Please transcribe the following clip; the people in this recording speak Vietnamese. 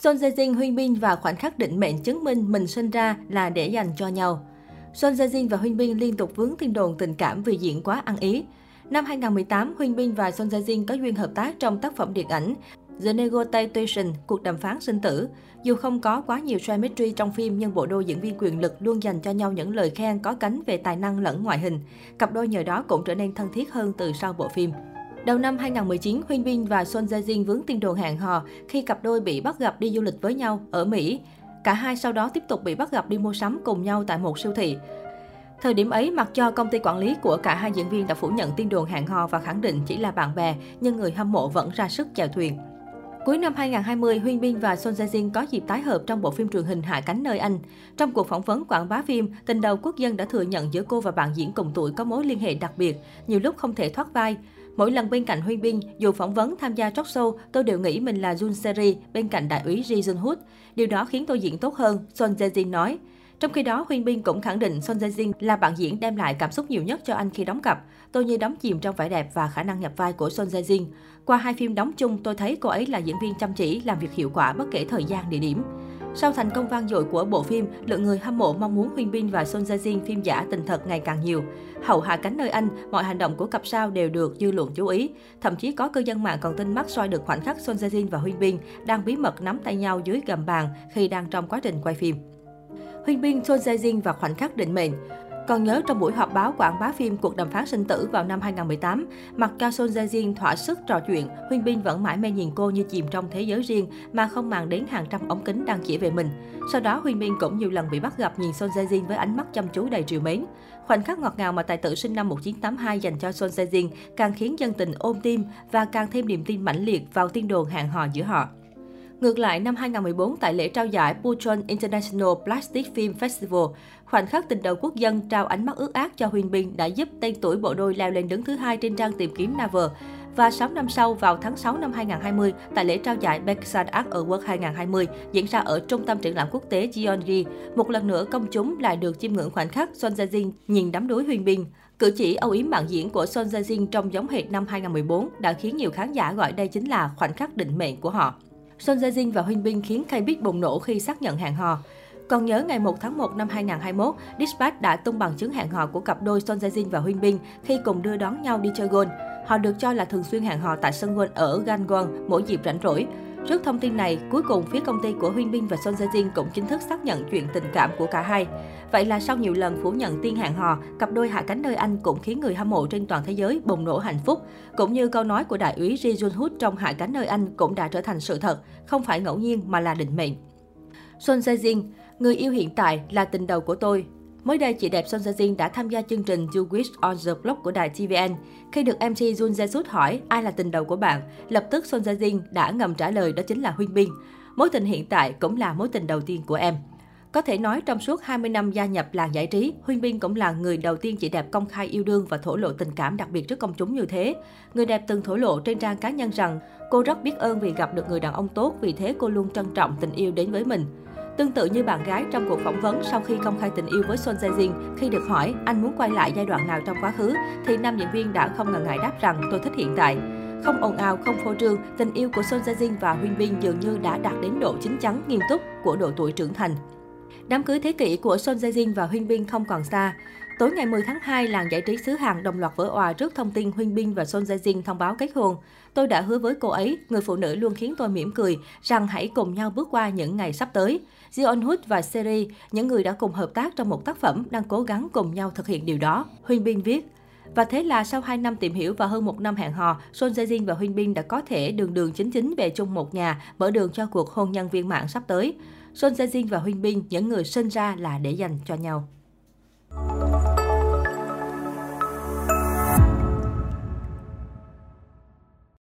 Son Jae Jin, Huyên Bin và khoảnh khắc định mệnh chứng minh mình sinh ra là để dành cho nhau. Son Jae Jin và Huyên Bin liên tục vướng tin đồn tình cảm vì diễn quá ăn ý. Năm 2018, Huyên Bin và Son Jae Jin có duyên hợp tác trong tác phẩm điện ảnh The Negotiation, cuộc đàm phán sinh tử. Dù không có quá nhiều chemistry trong phim, nhưng bộ đôi diễn viên quyền lực luôn dành cho nhau những lời khen có cánh về tài năng lẫn ngoại hình. Cặp đôi nhờ đó cũng trở nên thân thiết hơn từ sau bộ phim. Đầu năm 2019, Huyên Bin và Son Jae Jin vướng tin đồn hẹn hò khi cặp đôi bị bắt gặp đi du lịch với nhau ở Mỹ. Cả hai sau đó tiếp tục bị bắt gặp đi mua sắm cùng nhau tại một siêu thị. Thời điểm ấy, mặc cho công ty quản lý của cả hai diễn viên đã phủ nhận tin đồn hẹn hò và khẳng định chỉ là bạn bè, nhưng người hâm mộ vẫn ra sức chèo thuyền. Cuối năm 2020, Huyên Bin và Son Jae Jin có dịp tái hợp trong bộ phim truyền hình Hạ cánh nơi Anh. Trong cuộc phỏng vấn quảng bá phim, tình đầu quốc dân đã thừa nhận giữa cô và bạn diễn cùng tuổi có mối liên hệ đặc biệt, nhiều lúc không thể thoát vai. Mỗi lần bên cạnh Huyên Bin, dù phỏng vấn tham gia talk show, tôi đều nghĩ mình là Jun Seri bên cạnh đại úy Ri Jun Hood. Điều đó khiến tôi diễn tốt hơn, Son Jae Jin nói. Trong khi đó, Huyên Bin cũng khẳng định Son Jae Jin là bạn diễn đem lại cảm xúc nhiều nhất cho anh khi đóng cặp. Tôi như đắm chìm trong vẻ đẹp và khả năng nhập vai của Son Jae Jin. Qua hai phim đóng chung, tôi thấy cô ấy là diễn viên chăm chỉ, làm việc hiệu quả bất kể thời gian, địa điểm. Sau thành công vang dội của bộ phim, lượng người hâm mộ mong muốn Huyên Bin và Son Jae Jin phim giả tình thật ngày càng nhiều. Hậu hạ cánh nơi Anh, mọi hành động của cặp sao đều được dư luận chú ý. Thậm chí có cư dân mạng còn tin mắt soi được khoảnh khắc Son Jae Jin và Huyên Bin đang bí mật nắm tay nhau dưới gầm bàn khi đang trong quá trình quay phim. Huyên Bin, Son Jae Jin và khoảnh khắc định mệnh. Còn nhớ trong buổi họp báo quảng bá phim Cuộc đàm phán sinh tử vào năm 2018, mặc cho Son Jae Jin thỏa sức trò chuyện, Huyên Bin vẫn mãi mê nhìn cô như chìm trong thế giới riêng mà không màng đến hàng trăm ống kính đang chỉ về mình. Sau đó, Huyên Bin cũng nhiều lần bị bắt gặp nhìn Son Jae Jin với ánh mắt chăm chú đầy triều mến. Khoảnh khắc ngọt ngào mà tài tử sinh năm 1982 dành cho Son Jae Jin càng khiến dân tình ôm tim và càng thêm niềm tin mãnh liệt vào tiên đồn hẹn hò giữa họ. Ngược lại, năm 2014 tại lễ trao giải Puchon International Plastic Film Festival, khoảnh khắc tình đầu quốc dân trao ánh mắt ước ác cho Huyền Bình đã giúp tên tuổi bộ đôi leo lên đứng thứ hai trên trang tìm kiếm Naver. Và 6 năm sau, vào tháng 6 năm 2020, tại lễ trao giải Beksan Art Award 2020 diễn ra ở Trung tâm triển lãm quốc tế Gyeonggi, một lần nữa công chúng lại được chiêm ngưỡng khoảnh khắc Son Jae Jin nhìn đắm đuối Huyền Bình. Cử chỉ âu yếm mạng diễn của Son Jae Jin trong giống hệt năm 2014 đã khiến nhiều khán giả gọi đây chính là khoảnh khắc định mệnh của họ. Son Jae Jin và Huynh Bin khiến K-pop bùng nổ khi xác nhận hẹn hò. Còn nhớ ngày 1 tháng 1 năm 2021, Dispatch đã tung bằng chứng hẹn hò của cặp đôi Son Jae Jin và Huynh Bin khi cùng đưa đón nhau đi chơi golf. Họ được cho là thường xuyên hẹn hò tại sân golf ở Gangwon mỗi dịp rảnh rỗi. Trước thông tin này, cuối cùng phía công ty của Huyên Bin và Son Jae Jin cũng chính thức xác nhận chuyện tình cảm của cả hai. Vậy là sau nhiều lần phủ nhận tiên hẹn hò, cặp đôi hạ cánh nơi Anh cũng khiến người hâm mộ trên toàn thế giới bùng nổ hạnh phúc. Cũng như câu nói của đại úy Ji Jun Hoot trong hạ cánh nơi Anh cũng đã trở thành sự thật, không phải ngẫu nhiên mà là định mệnh. Son Jae Jin, người yêu hiện tại là tình đầu của tôi, Mới đây, chị đẹp Son Jae Jin đã tham gia chương trình You Wish on the Block của đài TVN. Khi được MC Jun Jae Sút hỏi ai là tình đầu của bạn, lập tức Son Jae Jin đã ngầm trả lời đó chính là Huyên Bin. Mối tình hiện tại cũng là mối tình đầu tiên của em. Có thể nói trong suốt 20 năm gia nhập làng giải trí, Huyên Bin cũng là người đầu tiên chị đẹp công khai yêu đương và thổ lộ tình cảm đặc biệt trước công chúng như thế. Người đẹp từng thổ lộ trên trang cá nhân rằng cô rất biết ơn vì gặp được người đàn ông tốt, vì thế cô luôn trân trọng tình yêu đến với mình. Tương tự như bạn gái trong cuộc phỏng vấn sau khi công khai tình yêu với Son Jae Jin, khi được hỏi anh muốn quay lại giai đoạn nào trong quá khứ, thì nam diễn viên đã không ngần ngại đáp rằng tôi thích hiện tại. Không ồn ào, không phô trương, tình yêu của Son Jae Jin và Huyên Bin dường như đã đạt đến độ chín chắn, nghiêm túc của độ tuổi trưởng thành. Đám cưới thế kỷ của Son Jae Jin và Huyên Bin không còn xa. Tối ngày 10 tháng 2, làng giải trí xứ Hàn đồng loạt vỡ òa trước thông tin Huyên Bin và Son Jae Jin thông báo kết hôn. Tôi đã hứa với cô ấy, người phụ nữ luôn khiến tôi mỉm cười, rằng hãy cùng nhau bước qua những ngày sắp tới. Jeon Hood và Seri, những người đã cùng hợp tác trong một tác phẩm, đang cố gắng cùng nhau thực hiện điều đó. Huyên Bin viết. Và thế là sau 2 năm tìm hiểu và hơn một năm hẹn hò, Son Jae Jin và Huyên Bin đã có thể đường đường chính chính về chung một nhà, mở đường cho cuộc hôn nhân viên mạng sắp tới. Son Jae Jin và Huyên Bin, những người sinh ra là để dành cho nhau.